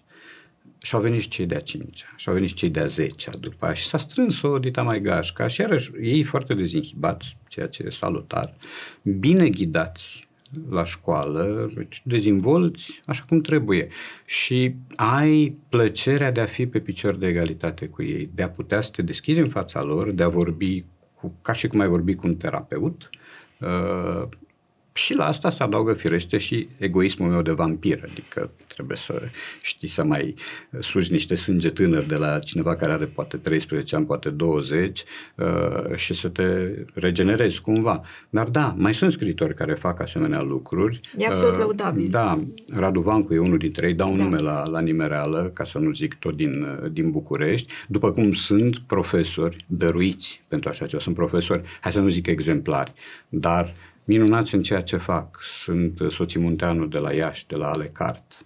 [SPEAKER 2] și au venit și cei de-a cincea, și au venit și cei de-a zecea după aia. Și s-a strâns o dita mai gașca și iarăși ei foarte dezinhibați, ceea ce e salutar, bine ghidați la școală, deci dezvolți așa cum trebuie. Și ai plăcerea de a fi pe picior de egalitate cu ei, de a putea să te deschizi în fața lor, de a vorbi cu, ca și cum ai vorbi cu un terapeut, uh, și la asta se adaugă firește și egoismul meu de vampir, adică trebuie să știi să mai sugi niște sânge tânăr de la cineva care are poate 13 ani, poate 20 uh, și să te regenerezi cumva. Dar da, mai sunt scritori care fac asemenea lucruri.
[SPEAKER 1] E absolut uh, lăudabil.
[SPEAKER 2] Da, Radu Vancu e unul dintre ei, dau un da. nume la, la nimereală, ca să nu zic tot din, din București, după cum sunt profesori dăruiți pentru așa ceva. Sunt profesori, hai să nu zic exemplari, dar minunați în ceea ce fac. Sunt soții Munteanu de la Iași, de la Alecart.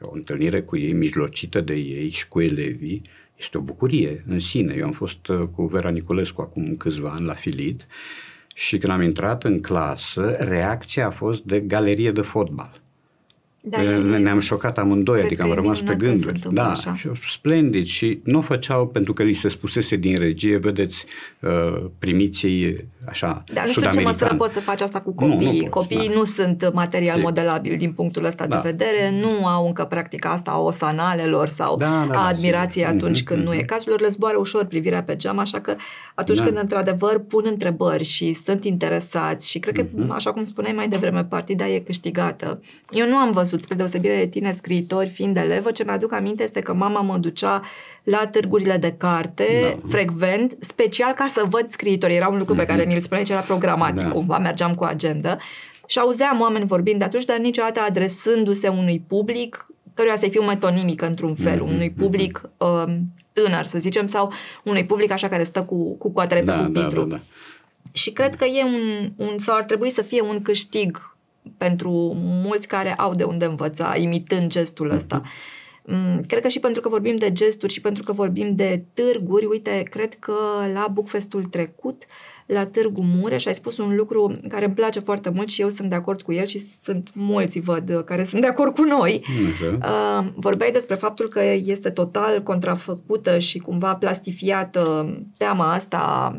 [SPEAKER 2] O întâlnire cu ei, mijlocită de ei și cu elevii, este o bucurie în sine. Eu am fost uh, cu Vera Niculescu acum câțiva ani la Filid și când am intrat în clasă, reacția a fost de galerie de fotbal. Da, e, ne-am șocat amândoi, adică am rămas pe gânduri. Da, așa. și splendid și nu o făceau pentru că li se spusese din regie, vedeți, uh, primiții așa
[SPEAKER 1] Dar nu știu ce măsură poți să faci asta cu copiii. Nu, nu poți, Copiii da. nu sunt material și... modelabil din punctul ăsta da. de vedere, nu au încă practica asta o sanalelor sau da, da, a admirației da, atunci mm-hmm, când mm-hmm. nu e cazul, le zboară ușor privirea pe geam, așa că atunci da. când într-adevăr pun întrebări și sunt interesați și cred că, mm-hmm. așa cum spuneai mai devreme, partida e câștigată. Eu nu am văzut văzut, spre deosebire de tine, scriitori, fiind elevă, ce mi-aduc aminte este că mama mă ducea la târgurile de carte, da. frecvent, special ca să văd scriitori. Era un lucru pe care mhm. mi-l spuneai, ce era programatic, da. cumva, mergeam cu agenda. Și auzeam oameni vorbind de atunci, dar niciodată adresându-se unui public căruia să-i fiu metonimică într-un fel, mm-hmm. unui public uh, tânăr, să zicem, sau unui public așa care stă cu, cu coatele da, pe pupitru. Da, da, da. Și cred că e un, un, sau ar trebui să fie un câștig pentru mulți care au de unde învăța, imitând gestul mhm. ăsta. Mm, cred că și pentru că vorbim de gesturi și pentru că vorbim de târguri, uite, cred că la Bookfestul trecut, la Târgu Mureș, ai spus un lucru care îmi place foarte mult și eu sunt de acord cu el și sunt mulți, văd, care sunt de acord cu noi. Uh, vorbeai despre faptul că este total contrafăcută și cumva plastifiată teama asta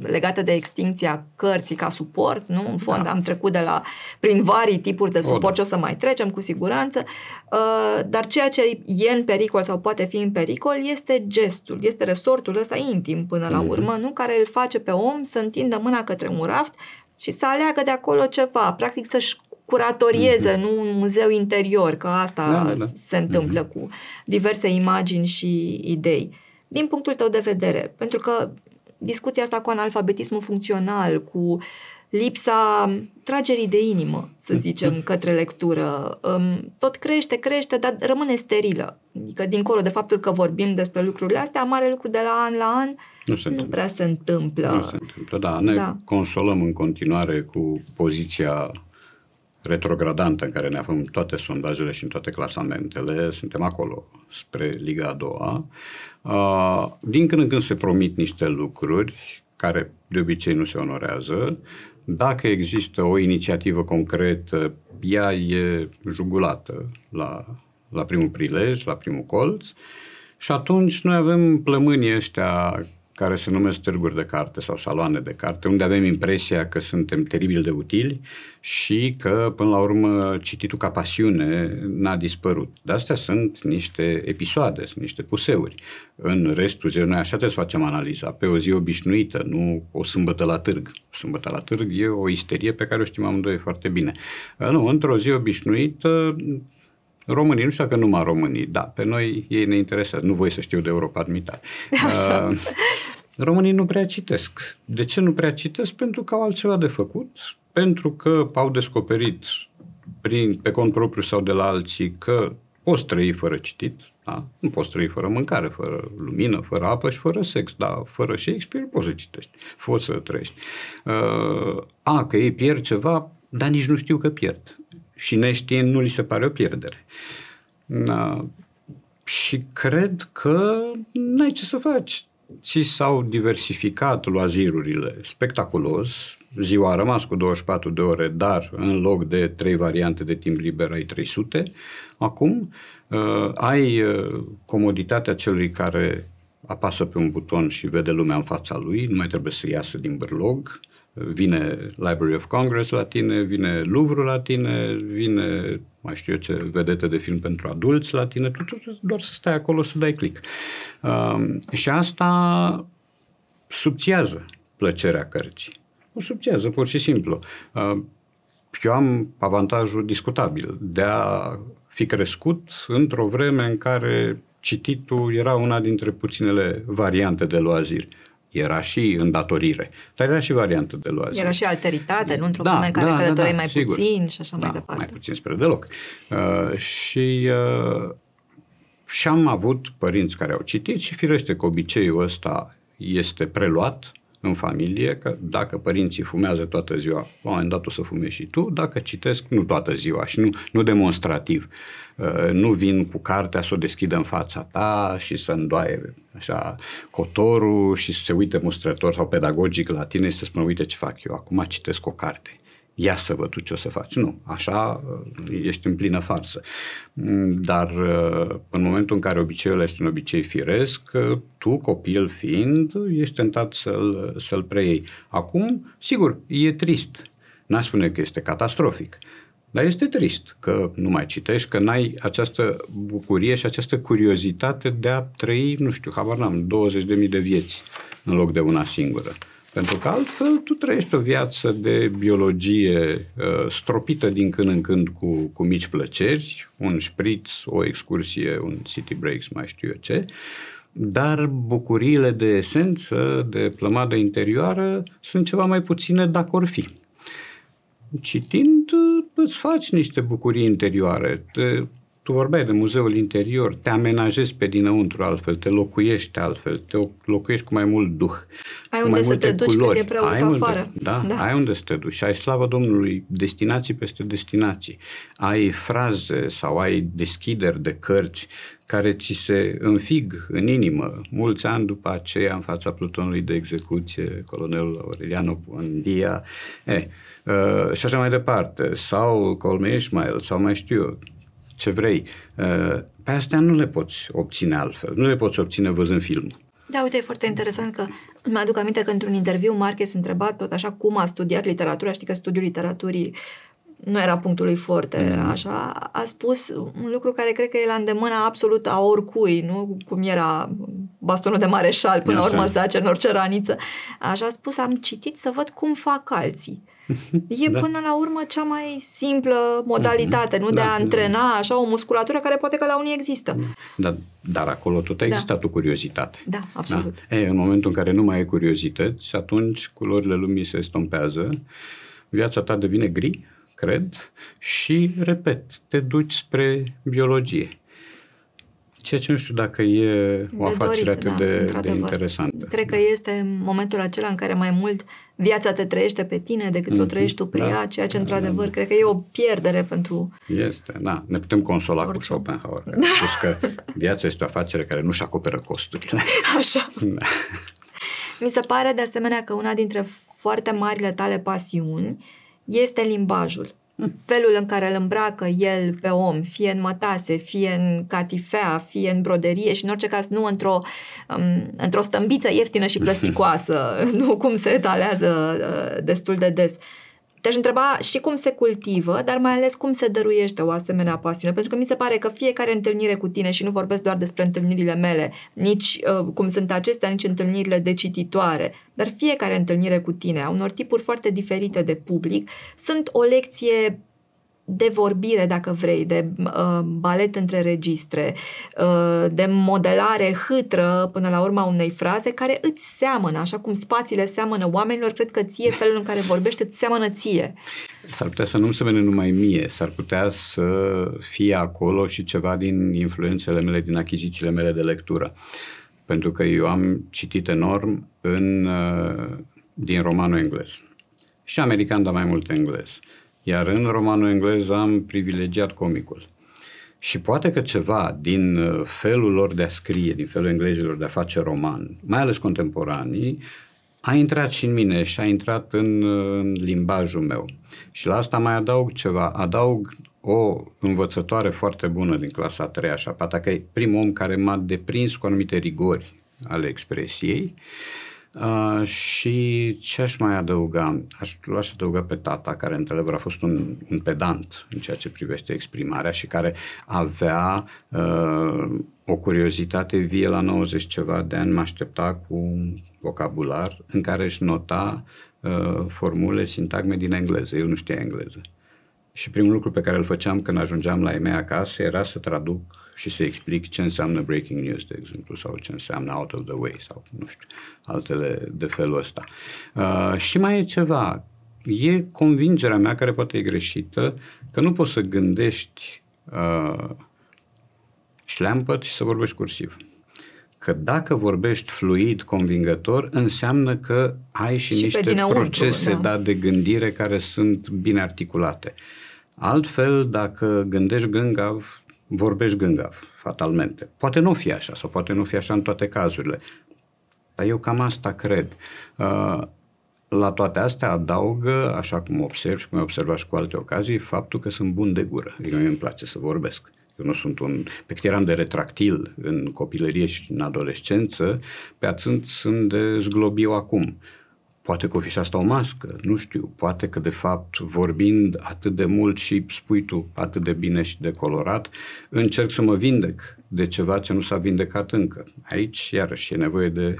[SPEAKER 1] legată de extinția cărții ca suport, nu? În fond da. am trecut de la, prin vari tipuri de suport o, da. ce o să mai trecem cu siguranță, uh, dar ceea ce e în pericol sau poate fi în pericol este gestul, este resortul ăsta intim până la mm-hmm. urmă, nu? Care îl face pe om să întindă mâna către un raft și să aleagă de acolo ceva, practic să-și curatorieze, mm-hmm. nu un muzeu interior, că asta da, da. da. se întâmplă mm-hmm. cu diverse imagini și idei. Din punctul tău de vedere, pentru că discuția asta cu analfabetismul funcțional, cu lipsa tragerii de inimă, să zicem, către lectură. Tot crește, crește, dar rămâne sterilă. Adică, dincolo de faptul că vorbim despre lucrurile astea, mare lucru de la an la an nu, se nu prea se întâmplă.
[SPEAKER 2] Nu se întâmplă, da. Ne da. consolăm în continuare cu poziția retrogradantă în care ne aflăm toate sondajele și în toate clasamentele. Suntem acolo, spre Liga a doua. Uh, din când în când se promit niște lucruri care de obicei nu se onorează. Dacă există o inițiativă concretă, ea e jugulată la, la primul prilej, la primul colț și atunci noi avem plămânii ăștia care se numesc târguri de carte sau saloane de carte, unde avem impresia că suntem teribil de utili și că, până la urmă, cititul ca pasiune n-a dispărut. De astea sunt niște episoade, sunt niște puseuri. În restul zilei, noi așa trebuie să facem analiza, pe o zi obișnuită, nu o sâmbătă la târg. Sâmbătă la târg e o isterie pe care o știm amândoi foarte bine. Nu, într-o zi obișnuită, Românii, nu știu dacă numai românii, da, pe noi ei ne interesează, nu voi să știu de Europa admitare. Așa. Uh, românii nu prea citesc. De ce nu prea citesc? Pentru că au altceva de făcut, pentru că au descoperit prin, pe cont propriu sau de la alții că poți trăi fără citit, da? nu poți trăi fără mâncare, fără lumină, fără apă și fără sex, dar fără Shakespeare poți să citești, poți să trăiești. Uh, a, că ei pierd ceva, dar nici nu știu că pierd și neștiind nu li se pare o pierdere. Uh, și cred că n-ai ce să faci. Ți s-au diversificat loazirurile spectaculos, ziua a rămas cu 24 de ore, dar în loc de trei variante de timp liber ai 300. Acum uh, ai uh, comoditatea celui care apasă pe un buton și vede lumea în fața lui, nu mai trebuie să iasă din bârlog, vine Library of Congress la tine, vine Louvre la tine, vine mai știu eu ce vedete de film pentru adulți la tine, tu, tu doar să stai acolo să dai click. Uh, și asta subțiază plăcerea cărții. O subțiază, pur și simplu. Uh, eu am avantajul discutabil de a fi crescut într-o vreme în care cititul era una dintre puținele variante de loaziri. Era și îndatorire, dar era și variantă de loaziri.
[SPEAKER 1] Era și alteritate, nu într-o da, vreme în care da, călătoreai da, da, mai sigur. puțin și așa
[SPEAKER 2] da,
[SPEAKER 1] mai departe.
[SPEAKER 2] mai puțin spre deloc. Uh, și uh, și am avut părinți care au citit și firește că obiceiul ăsta este preluat în familie, că dacă părinții fumează toată ziua, la un moment dat o să fumezi și tu, dacă citesc, nu toată ziua și nu, nu demonstrativ. Uh, nu vin cu cartea să o deschidă în fața ta și să îndoaie așa cotorul și să se uite mustrător sau pedagogic la tine și să spună, uite ce fac eu, acum citesc o carte ia să văd tu ce o să faci. Nu, așa uh, ești în plină farsă. Mm, dar uh, în momentul în care obiceiul este un obicei firesc, uh, tu, copil fiind, ești tentat să-l, să-l preiei. Acum, sigur, e trist. N-aș spune că este catastrofic. Dar este trist că nu mai citești, că n-ai această bucurie și această curiozitate de a trăi, nu știu, habar n-am, 20.000 de vieți în loc de una singură. Pentru că altfel tu trăiești o viață de biologie uh, stropită din când în când cu, cu mici plăceri, un șpriț, o excursie, un city breaks, mai știu eu ce, dar bucuriile de esență, de plămadă interioară, sunt ceva mai puține dacă or fi. Citind, uh, îți faci niște bucurii interioare, te tu vorbeai de muzeul interior, te amenajezi pe dinăuntru altfel, te locuiești altfel, te locuiești cu mai mult duh.
[SPEAKER 1] Ai unde să te duci culori. când e prea ai unde, afară.
[SPEAKER 2] Da, da, ai unde să te duci. Ai, slavă Domnului, destinații peste destinații. Ai fraze sau ai deschideri de cărți care ți se înfig în inimă mulți ani după aceea în fața plutonului de execuție, colonelul Aureliano Buendia, eh, uh, și așa mai departe, sau Colme Ishmael, sau mai știu eu, ce vrei. Uh, pe astea nu le poți obține altfel, nu le poți obține văzând filmul.
[SPEAKER 1] Da, uite, e foarte interesant că mă aduc aminte că într-un interviu Marquez întreba tot așa cum a studiat literatura, știi că studiul literaturii nu era punctul lui forte, mm. așa, a spus un lucru care cred că e la îndemâna absolut a oricui, nu cum era bastonul de mareșal până la urmă zace în orice raniță. Așa a spus, am citit să văd cum fac alții. E da. până la urmă cea mai simplă modalitate, mm-hmm. nu da, de a antrena da. așa o musculatură care poate că la unii există.
[SPEAKER 2] Da, dar acolo tot a da. existat
[SPEAKER 1] da.
[SPEAKER 2] o curiozitate.
[SPEAKER 1] Da, absolut.
[SPEAKER 2] Da? E, în momentul în care nu mai ai curiozități, atunci culorile lumii se estompează, viața ta devine gri, cred, și, repet, te duci spre biologie. Ceea ce nu știu dacă e o de afacere dorit, atât da, de, de interesantă.
[SPEAKER 1] Cred că este momentul acela în care mai mult viața te trăiește pe tine decât mm-hmm. să o mhm. trăiești tu pe da, ea, ceea ce, da, într-adevăr, da, da. cred că e o pierdere pentru...
[SPEAKER 2] Este, da. Ne putem consola orice. cu Schopenhauer. Da. Spus că viața este o afacere care nu-și acoperă costurile.
[SPEAKER 1] Așa. Da. Mi se pare, de asemenea, că una dintre foarte marile tale pasiuni este limbajul felul în care îl îmbracă el pe om, fie în mătase, fie în catifea, fie în broderie și în orice caz nu într-o, um, într-o stâmbiță ieftină și plasticoasă, nu cum se etalează uh, destul de des. Te-aș întreba și cum se cultivă, dar mai ales cum se dăruiește o asemenea pasiune, pentru că mi se pare că fiecare întâlnire cu tine, și nu vorbesc doar despre întâlnirile mele, nici uh, cum sunt acestea, nici întâlnirile de cititoare, dar fiecare întâlnire cu tine, a unor tipuri foarte diferite de public, sunt o lecție de vorbire, dacă vrei, de uh, balet între registre, uh, de modelare hâtră până la urma unei fraze care îți seamănă, așa cum spațiile seamănă oamenilor, cred că ție felul în care vorbește îți seamănă ție.
[SPEAKER 2] S-ar putea să nu se vede numai mie, s-ar putea să fie acolo și ceva din influențele mele, din achizițiile mele de lectură. Pentru că eu am citit enorm în, uh, din romanul englez. Și american, dar mai mult englez. Iar în romanul englez am privilegiat comicul. Și poate că ceva din uh, felul lor de a scrie, din felul englezilor de a face roman, mai ales contemporanii, a intrat și în mine și a intrat în, în limbajul meu. Și la asta mai adaug ceva. Adaug o învățătoare foarte bună din clasa a treia și a patra, că e primul om care m-a deprins cu anumite rigori ale expresiei. Uh, și ce aș mai adăuga? Aș, aș adăuga pe tata, care într-adevăr a fost un, un pedant în ceea ce privește exprimarea și care avea uh, o curiozitate vie la 90 ceva de ani, mă aștepta cu un vocabular în care își nota uh, formule, sintagme din engleză. Eu nu știa engleză. Și primul lucru pe care îl făceam când ajungeam la ei acasă era să traduc și să explic ce înseamnă breaking news, de exemplu, sau ce înseamnă out of the way, sau nu știu, altele de felul ăsta. Uh, și mai e ceva, e convingerea mea, care poate e greșită, că nu poți să gândești uh, șleampăt și să vorbești cursiv. Că dacă vorbești fluid, convingător, înseamnă că ai și, și niște procese da. Da, de gândire care sunt bine articulate. Altfel, dacă gândești gângav, vorbești gângav, fatalmente. Poate nu fi așa sau poate nu fi așa în toate cazurile, dar eu cam asta cred. Uh, la toate astea adaugă, așa cum observ și cum ai observat și cu alte ocazii, faptul că sunt bun de gură. Eu îmi place să vorbesc. Eu nu sunt un... Pe cât eram de retractil în copilărie și în adolescență, pe atât sunt de zglobiu acum. Poate că o fi și asta o mască, nu știu. Poate că, de fapt, vorbind atât de mult și spui tu atât de bine și de colorat, încerc să mă vindec de ceva ce nu s-a vindecat încă. Aici, iarăși, e nevoie de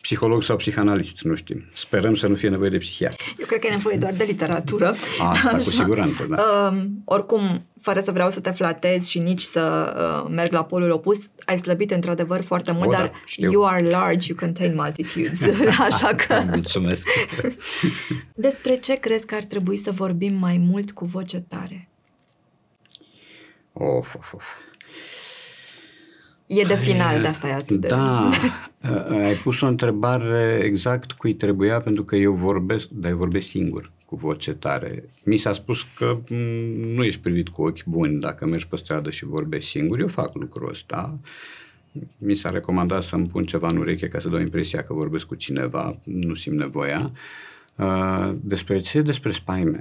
[SPEAKER 2] psiholog sau psihanalist, nu știm. Sperăm să nu fie nevoie de psihiatru.
[SPEAKER 1] Eu cred că e nevoie doar de literatură.
[SPEAKER 2] Asta, Așa. cu siguranță, da.
[SPEAKER 1] Uh, oricum, fără să vreau să te flatez și nici să uh, merg la polul opus, ai slăbit într-adevăr foarte mult, o, dar da, you are large, you contain multitudes. Așa că...
[SPEAKER 2] Mulțumesc.
[SPEAKER 1] Despre ce crezi că ar trebui să vorbim mai mult cu voce tare?
[SPEAKER 2] Of, of, of.
[SPEAKER 1] E de final, de asta e atât
[SPEAKER 2] de... Da, ai pus o întrebare exact cui trebuia, pentru că eu vorbesc, dar eu vorbesc singur, cu voce tare. Mi s-a spus că mm, nu ești privit cu ochi buni dacă mergi pe stradă și vorbești singur. Eu fac lucrul ăsta. Mi s-a recomandat să-mi pun ceva în ureche ca să dau impresia că vorbesc cu cineva, nu simt nevoia. Despre ce? Despre spaime.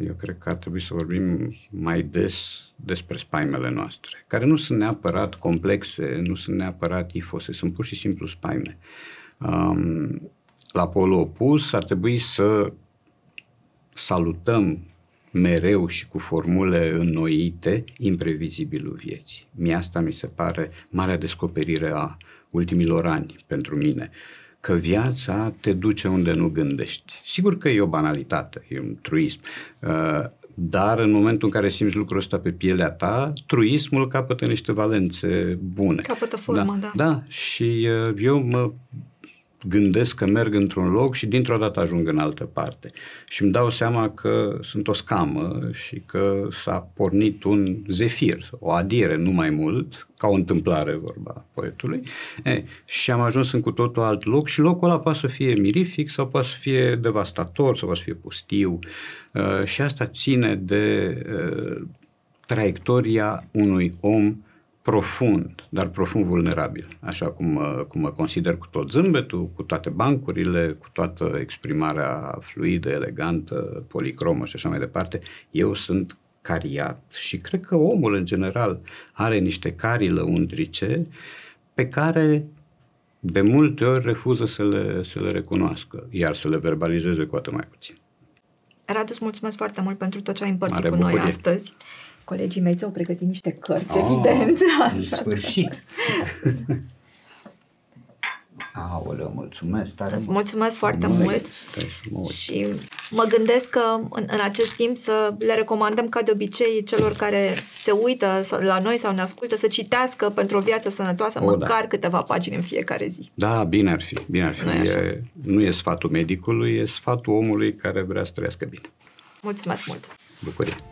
[SPEAKER 2] Eu cred că ar trebui să vorbim mai des despre spaimele noastre, care nu sunt neapărat complexe, nu sunt neapărat ifose, sunt pur și simplu spaime. Um, la polul opus ar trebui să salutăm mereu și cu formule înnoite imprevizibilul vieții. Mie asta mi se pare marea descoperire a ultimilor ani pentru mine. Uh, că viața te duce unde nu gândești. Sigur că e o banalitate, e un truism, uh, dar în momentul în care simți lucrul ăsta pe pielea ta, truismul capătă niște valențe bune.
[SPEAKER 1] Capătă formă, da.
[SPEAKER 2] Da, da. și uh, eu mă gândesc că merg într-un loc și dintr-o dată ajung în altă parte. Și îmi dau seama că sunt o scamă și că s-a pornit un zefir, o adiere, nu mai mult, ca o întâmplare vorba poetului. E, și am ajuns în cu totul alt loc și locul ăla poate să fie mirific sau poate să fie devastator sau poate să fie pustiu. Uh, și asta ține de uh, traiectoria unui om profund, dar profund vulnerabil, așa cum, cum mă consider cu tot zâmbetul, cu toate bancurile, cu toată exprimarea fluidă, elegantă, policromă și așa mai departe. Eu sunt cariat și cred că omul în general are niște carii lăuntrice pe care de multe ori refuză să le, să le recunoască, iar să le verbalizeze cu atât mai puțin.
[SPEAKER 1] Radu, îți mulțumesc foarte mult pentru tot ce ai împărțit Mare cu bucurie. noi astăzi. Colegii mei ți-au pregătit niște cărți, oh, evident.
[SPEAKER 2] În sfârșit! Aoleu, mulțumesc tare
[SPEAKER 1] Îți mulțumesc foarte mult, mult. și mă gândesc că în, în acest timp să le recomandăm ca de obicei celor care se uită la noi sau ne ascultă să citească pentru o viață sănătoasă o, măcar da. câteva pagini în fiecare zi.
[SPEAKER 2] Da, bine ar fi, bine ar fi. Nu e, nu e sfatul medicului, e sfatul omului care vrea să trăiască bine.
[SPEAKER 1] Mulțumesc mult!
[SPEAKER 2] Bucurie!